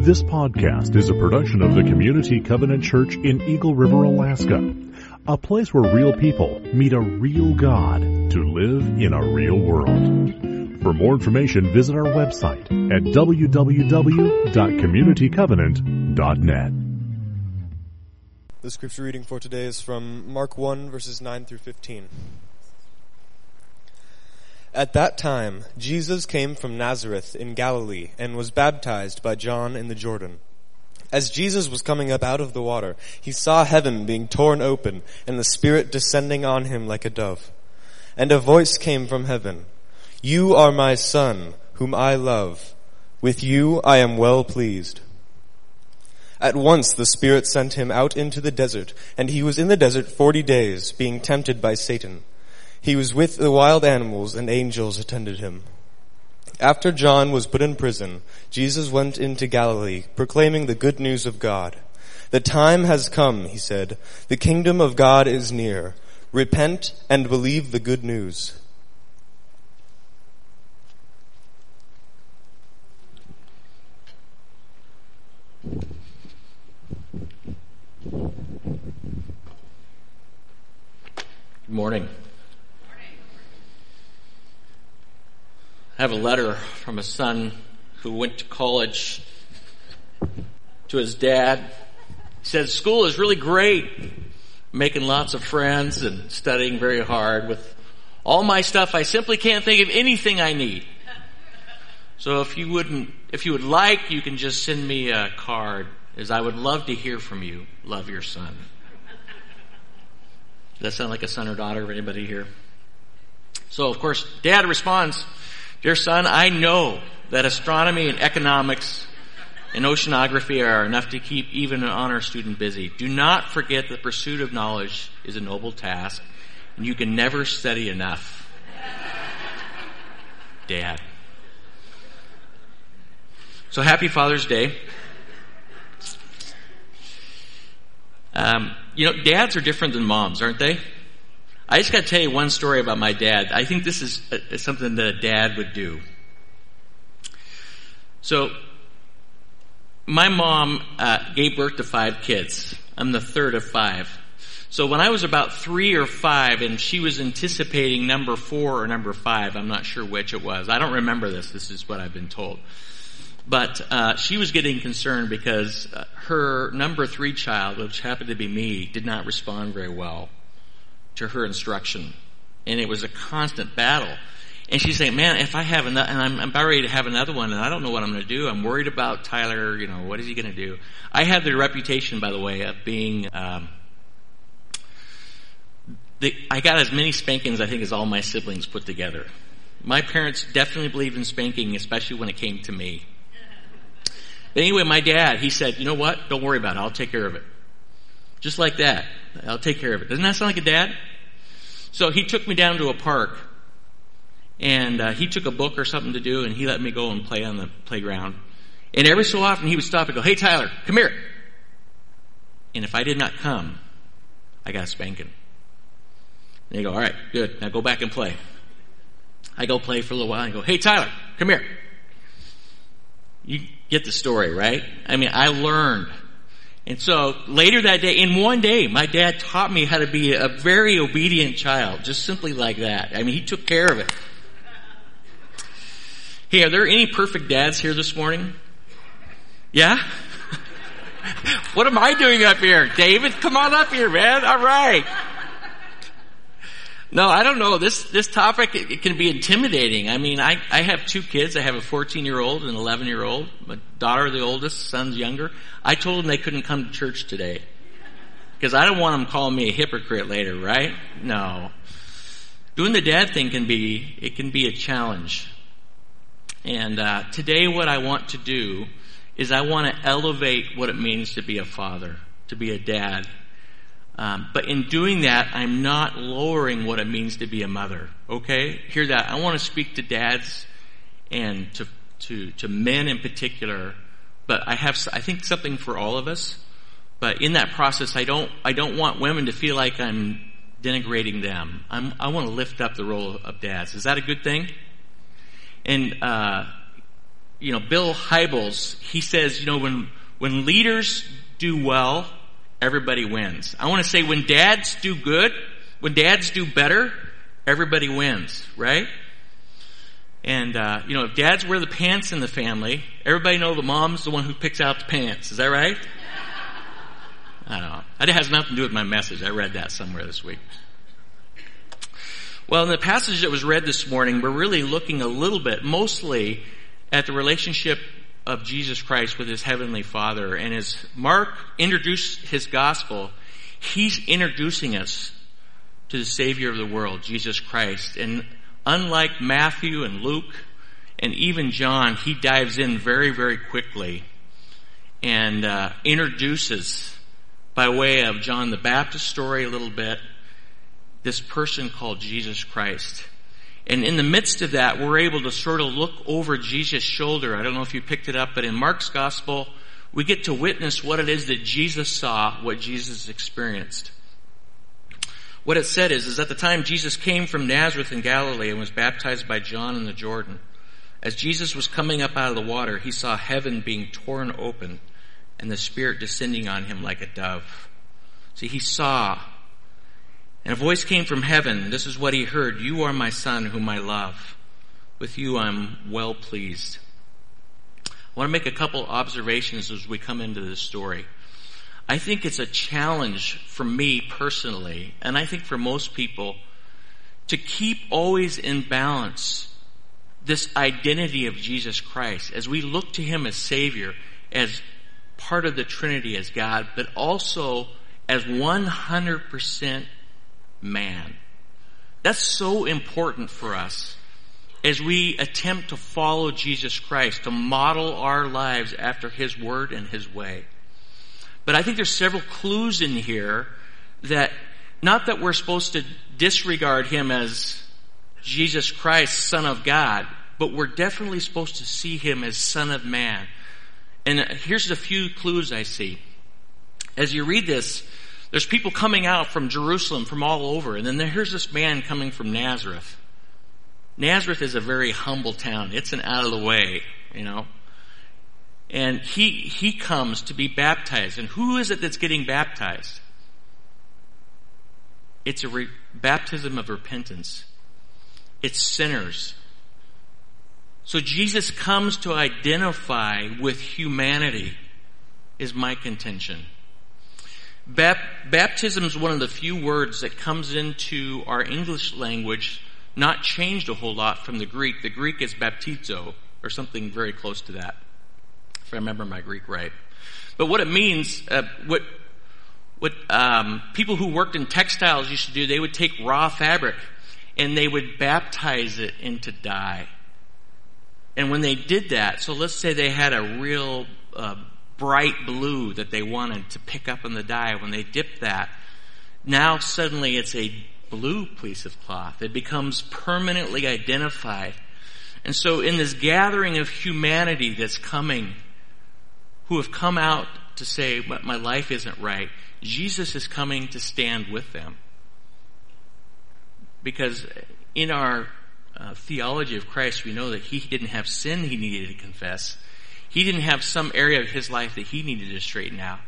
This podcast is a production of the Community Covenant Church in Eagle River, Alaska. A place where real people meet a real God to live in a real world. For more information, visit our website at www.communitycovenant.net. The scripture reading for today is from Mark 1 verses 9 through 15. At that time, Jesus came from Nazareth in Galilee and was baptized by John in the Jordan. As Jesus was coming up out of the water, he saw heaven being torn open and the Spirit descending on him like a dove. And a voice came from heaven, You are my Son, whom I love. With you I am well pleased. At once the Spirit sent him out into the desert, and he was in the desert forty days, being tempted by Satan. He was with the wild animals and angels attended him. After John was put in prison, Jesus went into Galilee, proclaiming the good news of God. The time has come, he said. The kingdom of God is near. Repent and believe the good news. Good morning. I have a letter from a son who went to college to his dad. He said, school is really great. Making lots of friends and studying very hard with all my stuff. I simply can't think of anything I need. So if you wouldn't, if you would like, you can just send me a card as I would love to hear from you. Love your son. Does that sound like a son or daughter of anybody here? So of course, dad responds, Dear son, I know that astronomy and economics and oceanography are enough to keep even an honor student busy. Do not forget the pursuit of knowledge is a noble task and you can never study enough. Dad. So happy Father's Day. Um, you know, dads are different than moms, aren't they? I just got to tell you one story about my dad. I think this is a, something that a dad would do. So, my mom uh, gave birth to five kids. I'm the third of five. So when I was about three or five, and she was anticipating number four or number five, I'm not sure which it was. I don't remember this. This is what I've been told. But uh, she was getting concerned because uh, her number three child, which happened to be me, did not respond very well to her instruction. And it was a constant battle. And she's saying, man, if I have another, and I'm, I'm about ready to have another one and I don't know what I'm going to do. I'm worried about Tyler, you know, what is he going to do? I have the reputation, by the way, of being, um, the, I got as many spankings, I think, as all my siblings put together. My parents definitely believed in spanking, especially when it came to me. But anyway, my dad, he said, you know what? Don't worry about it. I'll take care of it. Just like that. I'll take care of it. Doesn't that sound like a dad? So he took me down to a park and uh, he took a book or something to do and he let me go and play on the playground. And every so often he would stop and go, hey Tyler, come here. And if I did not come, I got a spanking. And he go, alright, good, now go back and play. I go play for a little while and go, hey Tyler, come here. You get the story, right? I mean, I learned and so later that day, in one day, my dad taught me how to be a very obedient child, just simply like that. I mean, he took care of it. Hey, are there any perfect dads here this morning? Yeah? what am I doing up here? David, come on up here, man. All right. No, I don't know. This this topic it, it, can be intimidating. I mean, I I have two kids. I have a 14 year old and an 11 year old. My daughter, the oldest, son's younger. I told them they couldn't come to church today because I don't want them calling me a hypocrite later, right? No. Doing the dad thing can be it can be a challenge. And uh, today, what I want to do is I want to elevate what it means to be a father, to be a dad, um, but in doing that, I'm not lowering what it means to be a mother. Okay, hear that? I want to speak to dads and to to to men in particular. But I have, I think, something for all of us. But in that process, I don't I don't want women to feel like I'm denigrating them. I'm, I want to lift up the role of dads. Is that a good thing? And uh, you know, Bill Hybels, he says, you know, when, when leaders do well, everybody wins. I want to say when dads do good, when dads do better, everybody wins, right? And, uh, you know, if dads wear the pants in the family, everybody know the mom's the one who picks out the pants. Is that right? I don't know. It has nothing to do with my message. I read that somewhere this week. Well, in the passage that was read this morning, we're really looking a little bit, mostly, at the relationship of Jesus Christ with his heavenly Father. And as Mark introduced his gospel, he's introducing us to the Savior of the world, Jesus Christ. And unlike Matthew and Luke and even John, he dives in very, very quickly and uh, introduces, by way of John the Baptist story a little bit, this person called Jesus Christ. And in the midst of that, we're able to sort of look over Jesus' shoulder. I don't know if you picked it up, but in Mark's gospel, we get to witness what it is that Jesus saw, what Jesus experienced. What it said is, is at the time Jesus came from Nazareth in Galilee and was baptized by John in the Jordan. As Jesus was coming up out of the water, he saw heaven being torn open and the Spirit descending on him like a dove. See, he saw and a voice came from heaven. This is what he heard. You are my son whom I love. With you I'm well pleased. I want to make a couple observations as we come into this story. I think it's a challenge for me personally, and I think for most people, to keep always in balance this identity of Jesus Christ as we look to Him as Savior, as part of the Trinity as God, but also as 100% man. That's so important for us as we attempt to follow Jesus Christ, to model our lives after His Word and His way. But I think there's several clues in here that, not that we're supposed to disregard Him as Jesus Christ, Son of God, but we're definitely supposed to see Him as Son of Man. And here's a few clues I see. As you read this, there's people coming out from Jerusalem, from all over, and then here's this man coming from Nazareth. Nazareth is a very humble town. It's an out of the way, you know. And he, he comes to be baptized. And who is it that's getting baptized? It's a re- baptism of repentance. It's sinners. So Jesus comes to identify with humanity, is my contention. Baptism is one of the few words that comes into our English language not changed a whole lot from the Greek. The Greek is baptizo, or something very close to that, if I remember my Greek right. But what it means, uh, what what um, people who worked in textiles used to do, they would take raw fabric and they would baptize it into dye. And when they did that, so let's say they had a real uh, bright blue that they wanted to pick up in the dye, when they dip that, now suddenly it's a blue piece of cloth. It becomes permanently identified. And so in this gathering of humanity that's coming, who have come out to say, but my life isn't right, Jesus is coming to stand with them. Because in our uh, theology of Christ, we know that he didn't have sin he needed to confess. He didn't have some area of his life that he needed to straighten out,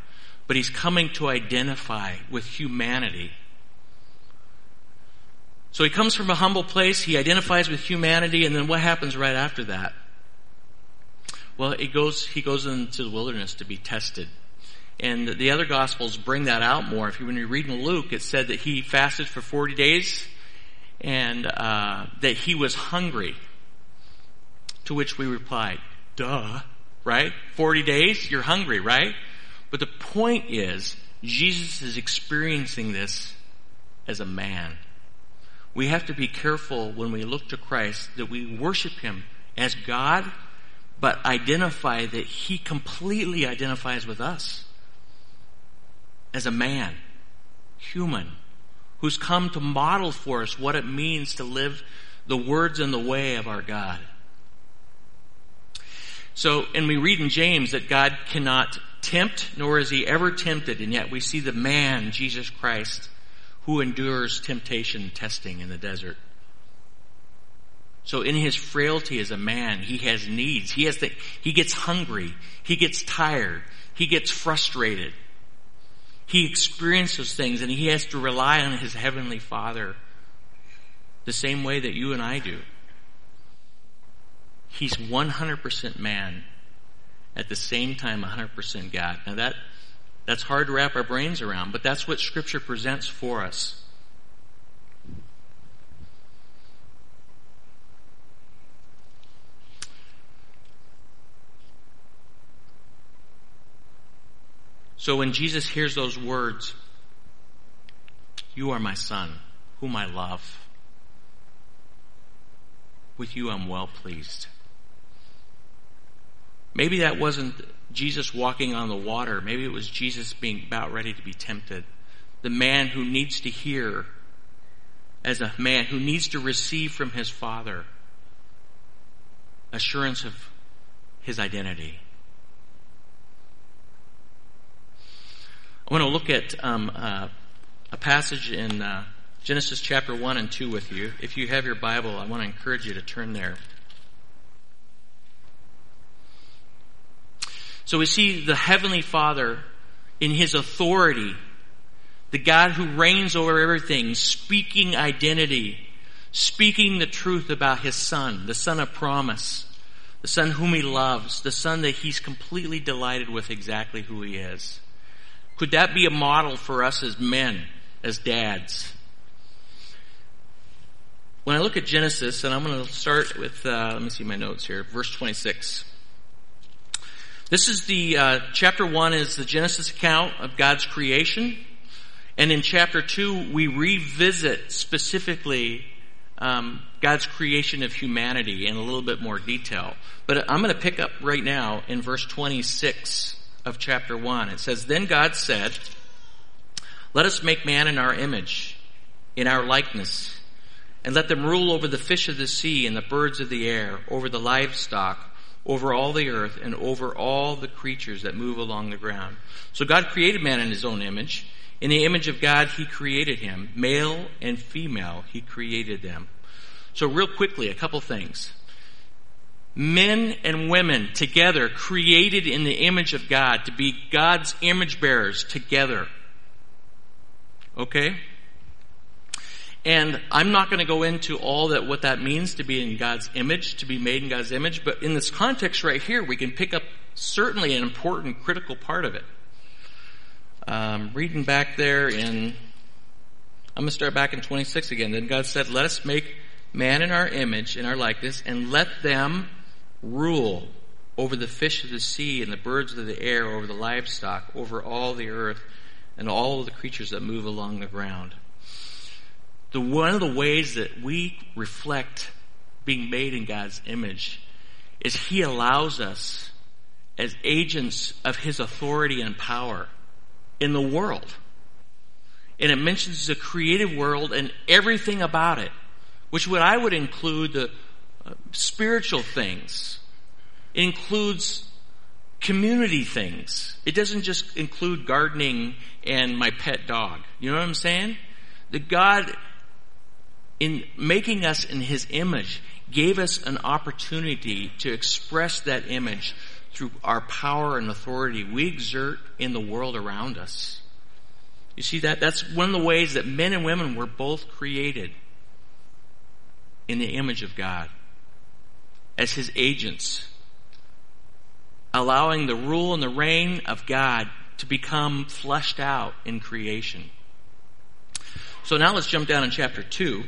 but he's coming to identify with humanity. So he comes from a humble place, he identifies with humanity, and then what happens right after that? Well, he goes, he goes into the wilderness to be tested. And the other gospels bring that out more. If you, when you read in Luke, it said that he fasted for 40 days and uh, that he was hungry. To which we replied, duh right? 40 days, you're hungry, right? But the point is, Jesus is experiencing this as a man. We have to be careful when we look to Christ that we worship Him as God, but identify that He completely identifies with us as a man, human, who's come to model for us what it means to live the words and the way of our God. So, and we read in James that God cannot tempt, nor is he ever tempted, and yet we see the man, Jesus Christ, who endures temptation testing in the desert. So in his frailty as a man, he has needs. He has to, he gets hungry. He gets tired. He gets frustrated. He experiences things and he has to rely on his heavenly father the same way that you and I do. He's 100% man at the same time 100% God. Now that, that's hard to wrap our brains around, but that's what scripture presents for us. So when Jesus hears those words, you are my son, whom I love. With you I'm well pleased. Maybe that wasn't Jesus walking on the water. Maybe it was Jesus being about ready to be tempted. The man who needs to hear as a man who needs to receive from his father assurance of his identity. I want to look at um, uh, a passage in uh, Genesis chapter 1 and 2 with you. If you have your Bible, I want to encourage you to turn there. So we see the Heavenly Father in His authority, the God who reigns over everything, speaking identity, speaking the truth about His Son, the Son of promise, the Son whom He loves, the Son that He's completely delighted with exactly who He is. Could that be a model for us as men, as dads? When I look at Genesis, and I'm going to start with, uh, let me see my notes here, verse 26. This is the, uh, chapter 1 is the Genesis account of God's creation. And in chapter 2, we revisit specifically um, God's creation of humanity in a little bit more detail. But I'm going to pick up right now in verse 26 of chapter 1. It says, Then God said, Let us make man in our image, in our likeness, and let them rule over the fish of the sea and the birds of the air, over the livestock, over all the earth, and over all the creatures that move along the ground. So God created man in his own image. In the image of God, he created him. Male and female, he created them. So real quickly, a couple things men and women together created in the image of God to be God's image bearers together. Okay? And I'm not going to go into all that what that means to be in God's image, to be made in God's image, but in this context right here, we can pick up certainly an important critical part of it. Um, reading back there in, I'm going to start back in 26 again. Then God said, "Let us make man in our image, in our likeness, and let them rule over the fish of the sea and the birds of the air, over the livestock, over all the earth, and all the creatures that move along the ground. The, one of the ways that we reflect being made in God's image is He allows us as agents of His authority and power in the world. And it mentions the creative world and everything about it, which would I would include the uh, spiritual things. It includes community things. It doesn't just include gardening and my pet dog. You know what I'm saying? The God, in making us in His image, gave us an opportunity to express that image through our power and authority we exert in the world around us. You see that? That's one of the ways that men and women were both created in the image of God as his agents, allowing the rule and the reign of God to become fleshed out in creation. So now let's jump down in chapter 2.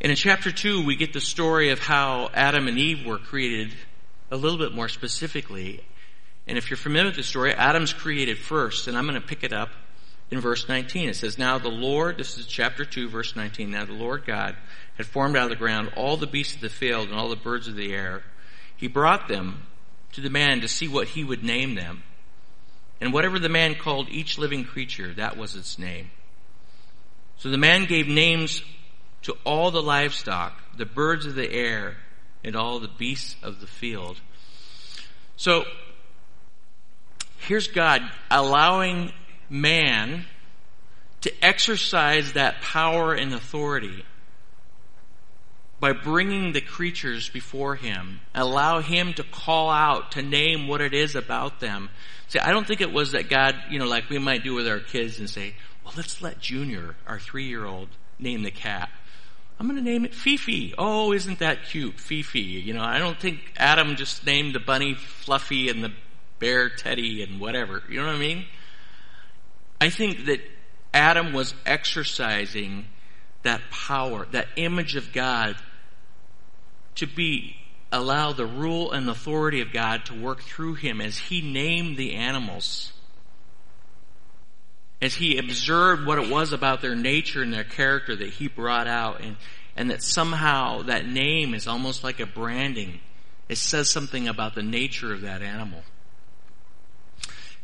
And in chapter 2, we get the story of how Adam and Eve were created a little bit more specifically. And if you're familiar with the story, Adam's created first, and I'm going to pick it up in verse 19. It says, Now the Lord, this is chapter 2, verse 19, now the Lord God had formed out of the ground all the beasts of the field and all the birds of the air. He brought them to the man to see what he would name them. And whatever the man called each living creature, that was its name. So the man gave names to all the livestock, the birds of the air, and all the beasts of the field. So, here's God allowing man to exercise that power and authority by bringing the creatures before him, allow him to call out, to name what it is about them. See, I don't think it was that God, you know, like we might do with our kids and say, well, let's let Junior, our three year old, name the cat. I'm going to name it Fifi. Oh, isn't that cute? Fifi. You know, I don't think Adam just named the bunny Fluffy and the bear Teddy and whatever. You know what I mean? I think that Adam was exercising that power, that image of God to be allow the rule and authority of God to work through him as he named the animals. As he observed what it was about their nature and their character that he brought out and, and that somehow that name is almost like a branding. It says something about the nature of that animal.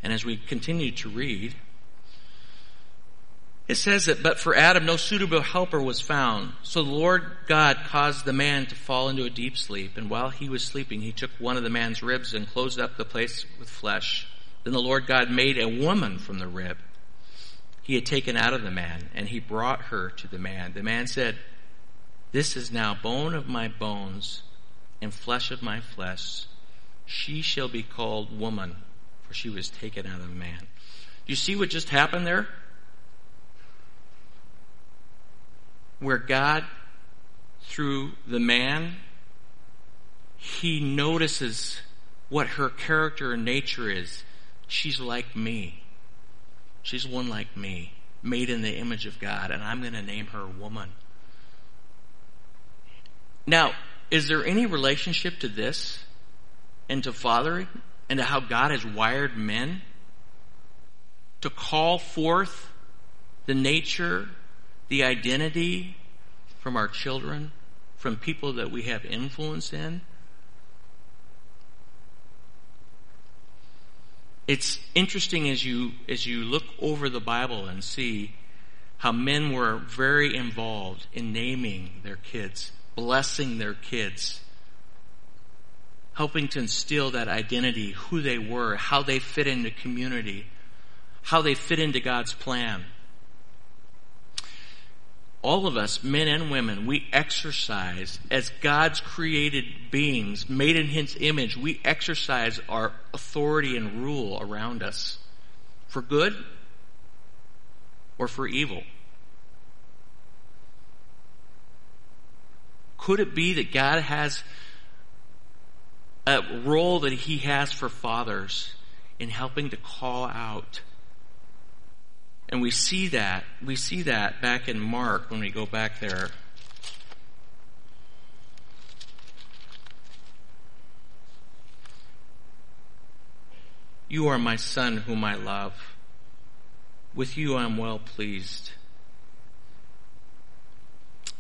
And as we continue to read, it says that, but for Adam no suitable helper was found. So the Lord God caused the man to fall into a deep sleep, and while he was sleeping, he took one of the man's ribs and closed up the place with flesh. Then the Lord God made a woman from the rib he had taken out of the man, and he brought her to the man. The man said, This is now bone of my bones and flesh of my flesh. She shall be called woman, for she was taken out of man. Do you see what just happened there? where God, through the man, he notices what her character and nature is. She's like me. She's one like me, made in the image of God, and I'm going to name her woman. Now, is there any relationship to this and to fathering and to how God has wired men to call forth the nature the identity from our children, from people that we have influence in. It's interesting as you, as you look over the Bible and see how men were very involved in naming their kids, blessing their kids, helping to instill that identity, who they were, how they fit into community, how they fit into God's plan all of us, men and women, we exercise as God's created beings, made in His image, we exercise our authority and rule around us for good or for evil. Could it be that God has a role that He has for fathers in helping to call out and we see that, we see that back in Mark when we go back there. You are my son whom I love. With you I am well pleased.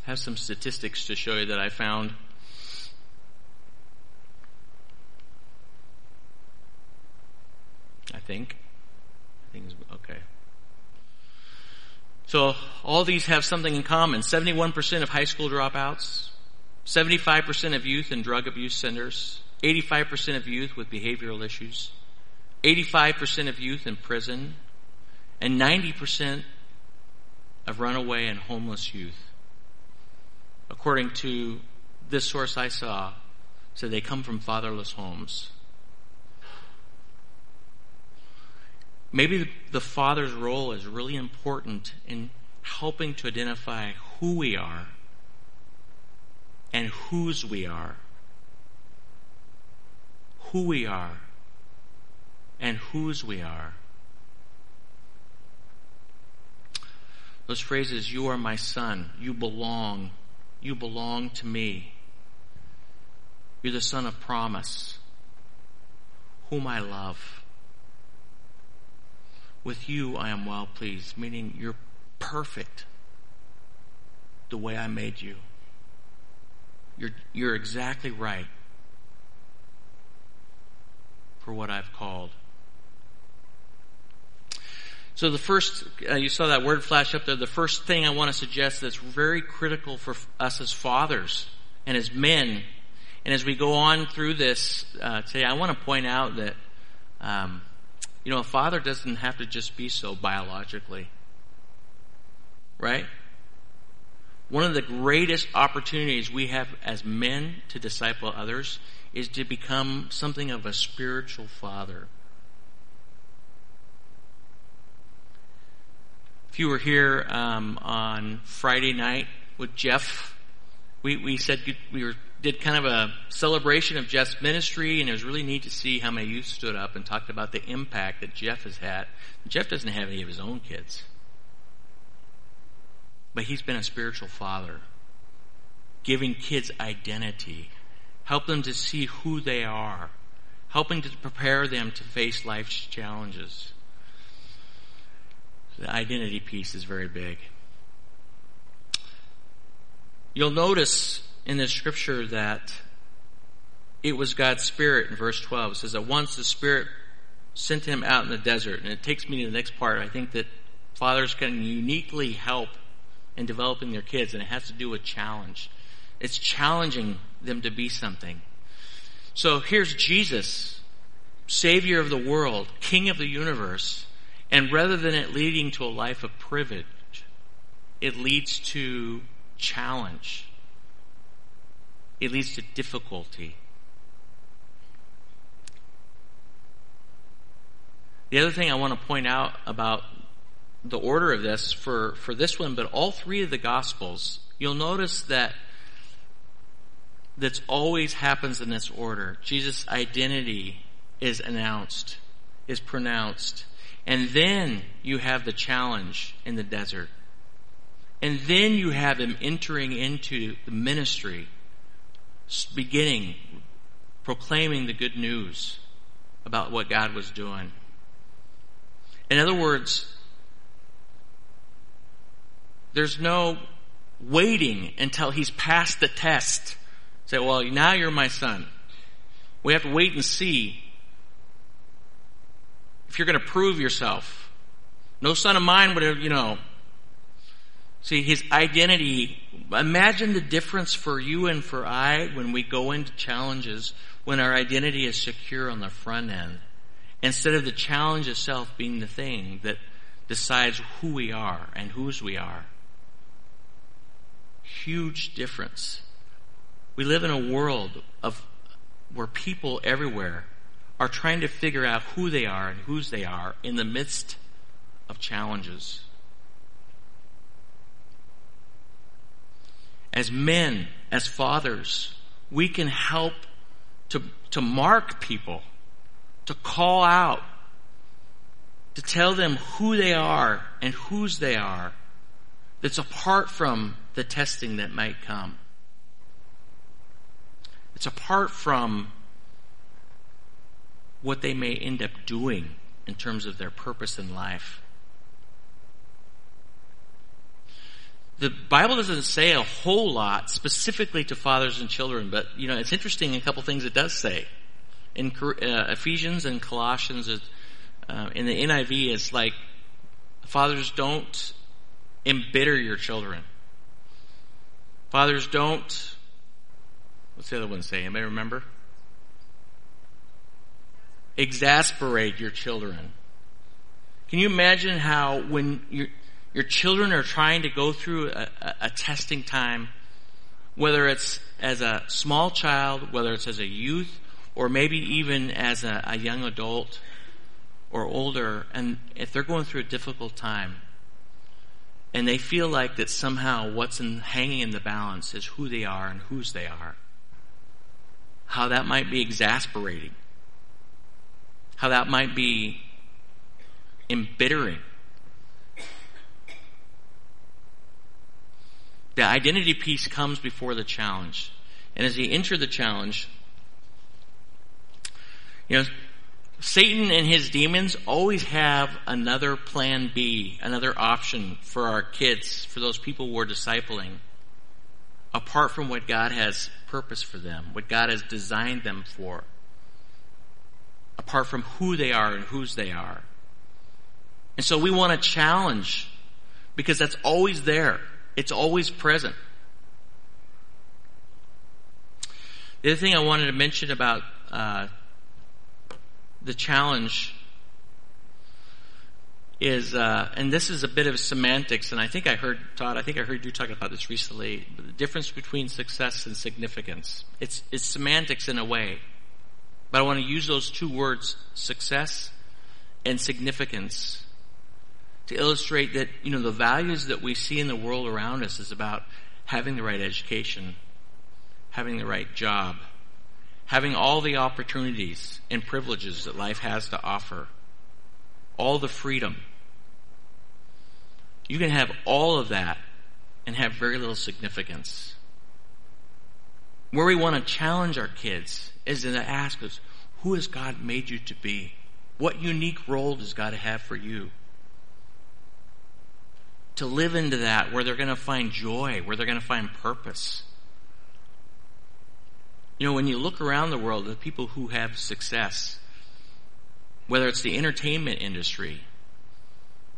I have some statistics to show you that I found. I think. I think. So all these have something in common. 71% of high school dropouts, 75% of youth in drug abuse centers, 85% of youth with behavioral issues, 85% of youth in prison, and 90% of runaway and homeless youth. According to this source I saw, said they come from fatherless homes. Maybe the father's role is really important in helping to identify who we are and whose we are. Who we are and whose we are. Those phrases, you are my son, you belong, you belong to me. You're the son of promise, whom I love. With you I am well pleased, meaning you're perfect the way I made you. You're, you're exactly right for what I've called. So the first, uh, you saw that word flash up there. The first thing I want to suggest that's very critical for us as fathers and as men, and as we go on through this uh, today, I want to point out that um, you know, a father doesn't have to just be so biologically. Right? one of the greatest opportunities we have as men to disciple others is to become something of a spiritual father. If you were here um, on Friday night with Jeff, we, we said we were, did kind of a celebration of Jeff's ministry, and it was really neat to see how many youth stood up and talked about the impact that Jeff has had. Jeff doesn't have any of his own kids but he's been a spiritual father, giving kids identity, help them to see who they are, helping to prepare them to face life's challenges. The identity piece is very big. You'll notice in the scripture that it was God's Spirit in verse 12. It says that once the Spirit sent him out in the desert, and it takes me to the next part. I think that fathers can uniquely help in developing their kids, and it has to do with challenge. It's challenging them to be something. So here's Jesus, Savior of the world, King of the universe, and rather than it leading to a life of privilege, it leads to challenge. It leads to difficulty. The other thing I want to point out about the order of this for, for this one, but all three of the Gospels, you'll notice that that's always happens in this order. Jesus' identity is announced, is pronounced. And then you have the challenge in the desert. And then you have him entering into the ministry, beginning, proclaiming the good news about what God was doing. In other words, there's no waiting until he's passed the test. Say, well, now you're my son. We have to wait and see if you're going to prove yourself. No son of mine would have, you know. See, his identity, imagine the difference for you and for I when we go into challenges when our identity is secure on the front end. Instead of the challenge itself being the thing that decides who we are and whose we are huge difference. We live in a world of where people everywhere are trying to figure out who they are and whose they are in the midst of challenges. As men, as fathers, we can help to, to mark people, to call out, to tell them who they are and whose they are that's apart from the testing that might come. It's apart from what they may end up doing in terms of their purpose in life. The Bible doesn't say a whole lot specifically to fathers and children, but you know it's interesting. A couple things it does say in uh, Ephesians and Colossians. Uh, in the NIV, it's like fathers don't embitter your children. Fathers, don't. What's the other one say? Anybody remember? Exasperate your children. Can you imagine how when your your children are trying to go through a, a, a testing time, whether it's as a small child, whether it's as a youth, or maybe even as a, a young adult or older, and if they're going through a difficult time, and they feel like that somehow what's in, hanging in the balance is who they are and whose they are. How that might be exasperating. How that might be embittering. The identity piece comes before the challenge. And as you enter the challenge, you know, Satan and his demons always have another plan B, another option for our kids, for those people we're discipling, apart from what God has purpose for them, what God has designed them for, apart from who they are and whose they are. And so we want to challenge because that's always there. It's always present. The other thing I wanted to mention about uh, the challenge is, uh, and this is a bit of semantics, and I think I heard Todd, I think I heard you talk about this recently. The difference between success and significance. It's it's semantics in a way, but I want to use those two words, success and significance, to illustrate that you know the values that we see in the world around us is about having the right education, having the right job, having all the opportunities and privileges that life has to offer all the freedom. You can have all of that and have very little significance. Where we want to challenge our kids is to ask us, who has God made you to be? What unique role does God have for you? To live into that where they're going to find joy, where they're going to find purpose. You know, when you look around the world, the people who have success, whether it's the entertainment industry,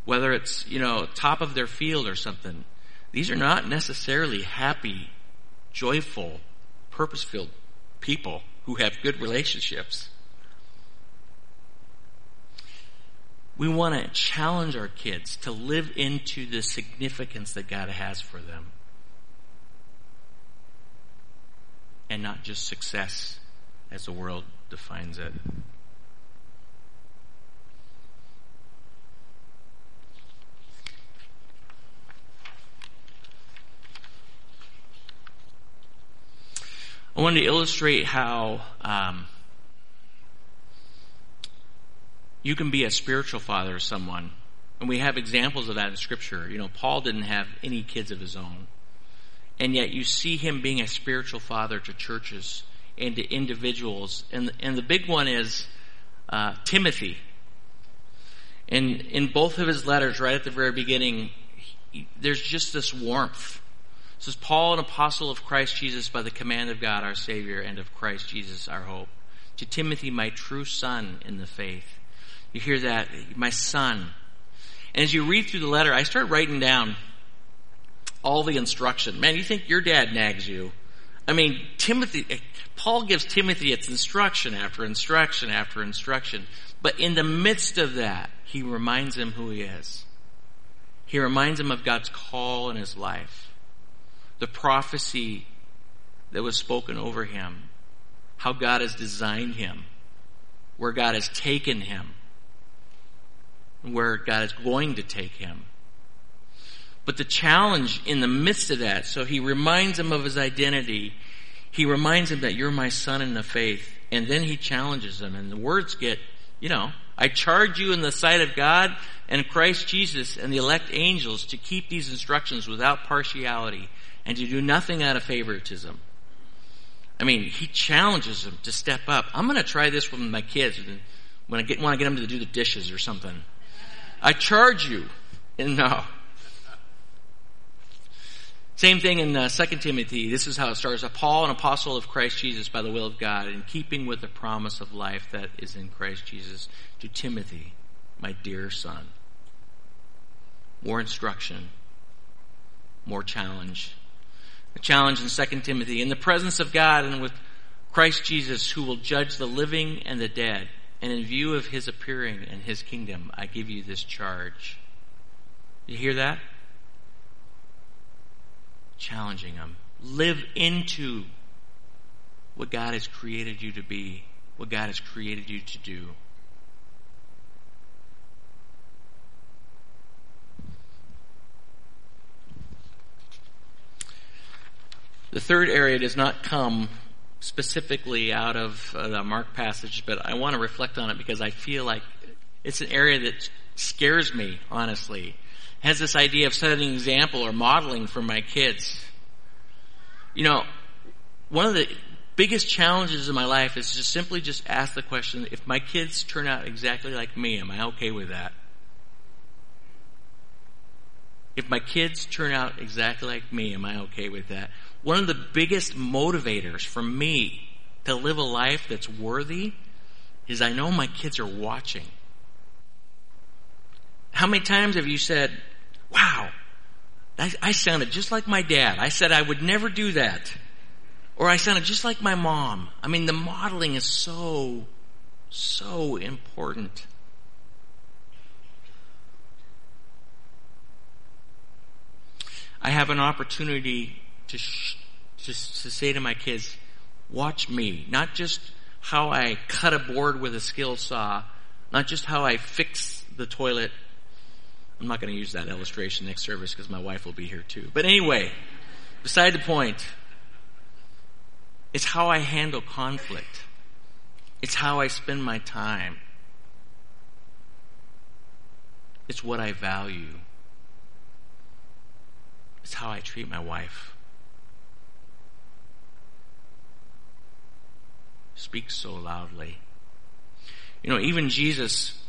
whether it's, you know, top of their field or something, these are not necessarily happy, joyful, purpose filled people who have good relationships. We want to challenge our kids to live into the significance that God has for them. And not just success as the world defines it. I wanted to illustrate how um, you can be a spiritual father of someone. And we have examples of that in Scripture. You know, Paul didn't have any kids of his own. And yet you see him being a spiritual father to churches and to individuals. And, and the big one is uh, Timothy. And in both of his letters, right at the very beginning, he, there's just this warmth this is Paul, an apostle of Christ Jesus by the command of God our Savior and of Christ Jesus our hope. To Timothy, my true son in the faith. You hear that? My son. And as you read through the letter, I start writing down all the instruction. Man, you think your dad nags you. I mean, Timothy, eh, Paul gives Timothy its instruction after instruction after instruction. But in the midst of that, he reminds him who he is. He reminds him of God's call in his life the prophecy that was spoken over him, how God has designed him, where God has taken him, where God is going to take him. But the challenge in the midst of that, so he reminds him of his identity. He reminds him that you're my son in the faith. And then he challenges him and the words get, you know, I charge you in the sight of God and Christ Jesus and the elect angels to keep these instructions without partiality and to do nothing out of favoritism. I mean, he challenges him to step up. I'm going to try this with my kids when I get, want to get them to do the dishes or something. I charge you. And no. Same thing in uh, 2 Timothy. This is how it starts. Paul, an apostle of Christ Jesus by the will of God, in keeping with the promise of life that is in Christ Jesus, to Timothy, my dear son. More instruction, more challenge, a challenge in 2 Timothy. In the presence of God and with Christ Jesus, who will judge the living and the dead, and in view of his appearing and his kingdom, I give you this charge. You hear that? Challenging them. Live into what God has created you to be, what God has created you to do. The third area does not come specifically out of uh, the Mark passage, but I want to reflect on it because I feel like it's an area that scares me, honestly. It has this idea of setting an example or modeling for my kids. You know, one of the biggest challenges in my life is to simply just ask the question, if my kids turn out exactly like me, am I okay with that? If my kids turn out exactly like me, am I okay with that? One of the biggest motivators for me to live a life that's worthy is I know my kids are watching. How many times have you said, wow, I, I sounded just like my dad. I said I would never do that. Or I sounded just like my mom. I mean, the modeling is so, so important. I have an opportunity to, sh- to, to say to my kids, watch me, not just how I cut a board with a skill saw, not just how I fix the toilet. I'm not going to use that illustration next service because my wife will be here too. But anyway, beside the point, it's how I handle conflict. It's how I spend my time. It's what I value. It's how I treat my wife. Speaks so loudly. You know, even Jesus,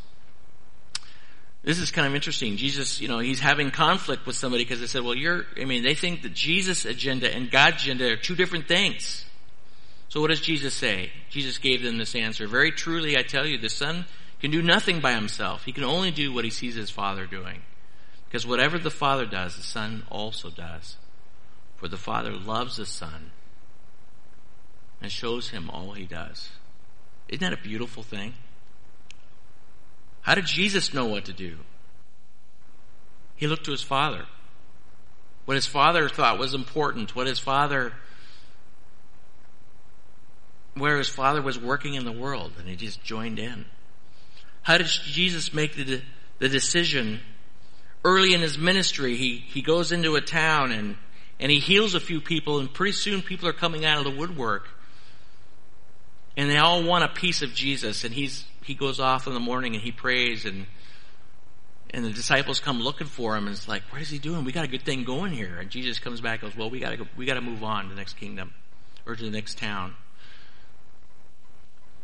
this is kind of interesting. Jesus, you know, he's having conflict with somebody because they said, well, you're, I mean, they think that Jesus' agenda and God's agenda are two different things. So what does Jesus say? Jesus gave them this answer. Very truly, I tell you, the Son can do nothing by himself. He can only do what he sees his Father doing. Because whatever the Father does, the Son also does. For the Father loves the Son and shows him all he does. Isn't that a beautiful thing? How did Jesus know what to do? He looked to his Father. What his Father thought was important, what his Father where his father was working in the world and he just joined in. How did Jesus make the, the decision? Early in his ministry, he, he goes into a town and, and he heals a few people and pretty soon people are coming out of the woodwork. And they all want a piece of Jesus and he's, he goes off in the morning and he prays and, and the disciples come looking for him and it's like, what is he doing? We got a good thing going here. And Jesus comes back and goes, well, we gotta go, we gotta move on to the next kingdom or to the next town.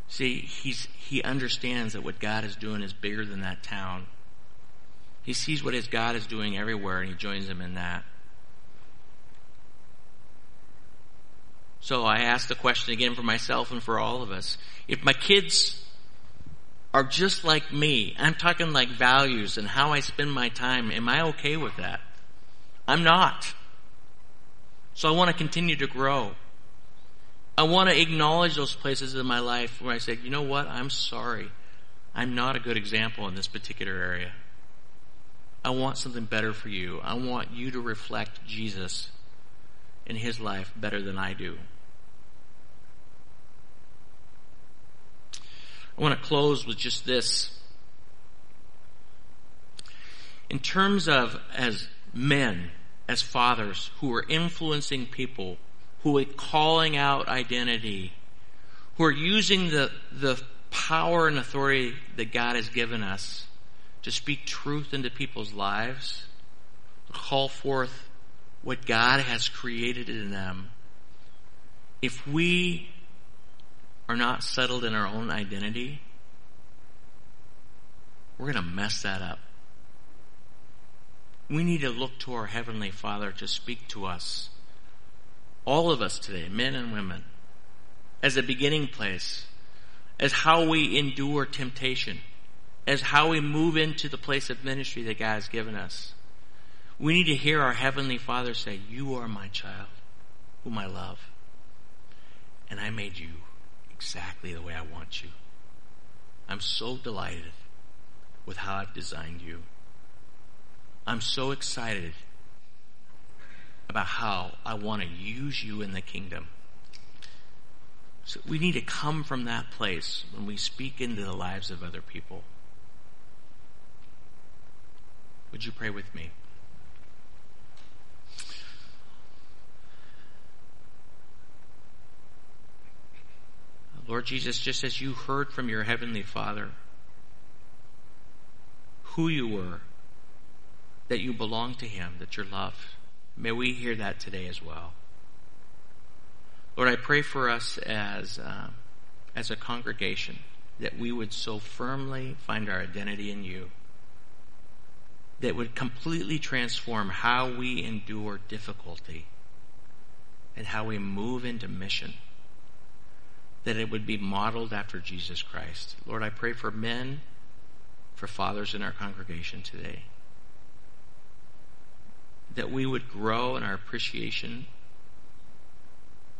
See, he's, he understands that what God is doing is bigger than that town. He sees what his God is doing everywhere and he joins him in that. So I ask the question again for myself and for all of us. If my kids are just like me, I'm talking like values and how I spend my time, am I okay with that? I'm not. So I want to continue to grow. I want to acknowledge those places in my life where I say, you know what, I'm sorry. I'm not a good example in this particular area. I want something better for you. I want you to reflect Jesus in his life better than I do. I want to close with just this. In terms of as men, as fathers who are influencing people who are calling out identity, who are using the, the power and authority that God has given us to speak truth into people's lives, to call forth what God has created in them. If we are not settled in our own identity, we're going to mess that up. We need to look to our Heavenly Father to speak to us all of us today, men and women, as a beginning place, as how we endure temptation, as how we move into the place of ministry that God has given us. We need to hear our Heavenly Father say, You are my child, whom I love, and I made you exactly the way I want you. I'm so delighted with how I've designed you. I'm so excited about how I want to use you in the kingdom. So we need to come from that place when we speak into the lives of other people. Would you pray with me? Lord Jesus, just as you heard from your heavenly Father who you were, that you belong to him, that you're loved. May we hear that today as well. Lord, I pray for us as, um, as a congregation that we would so firmly find our identity in you that would completely transform how we endure difficulty and how we move into mission. That it would be modeled after Jesus Christ. Lord, I pray for men, for fathers in our congregation today that we would grow in our appreciation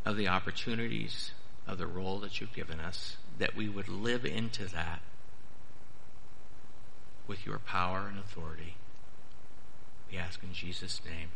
of the opportunities of the role that you've given us, that we would live into that with your power and authority. We ask in Jesus' name.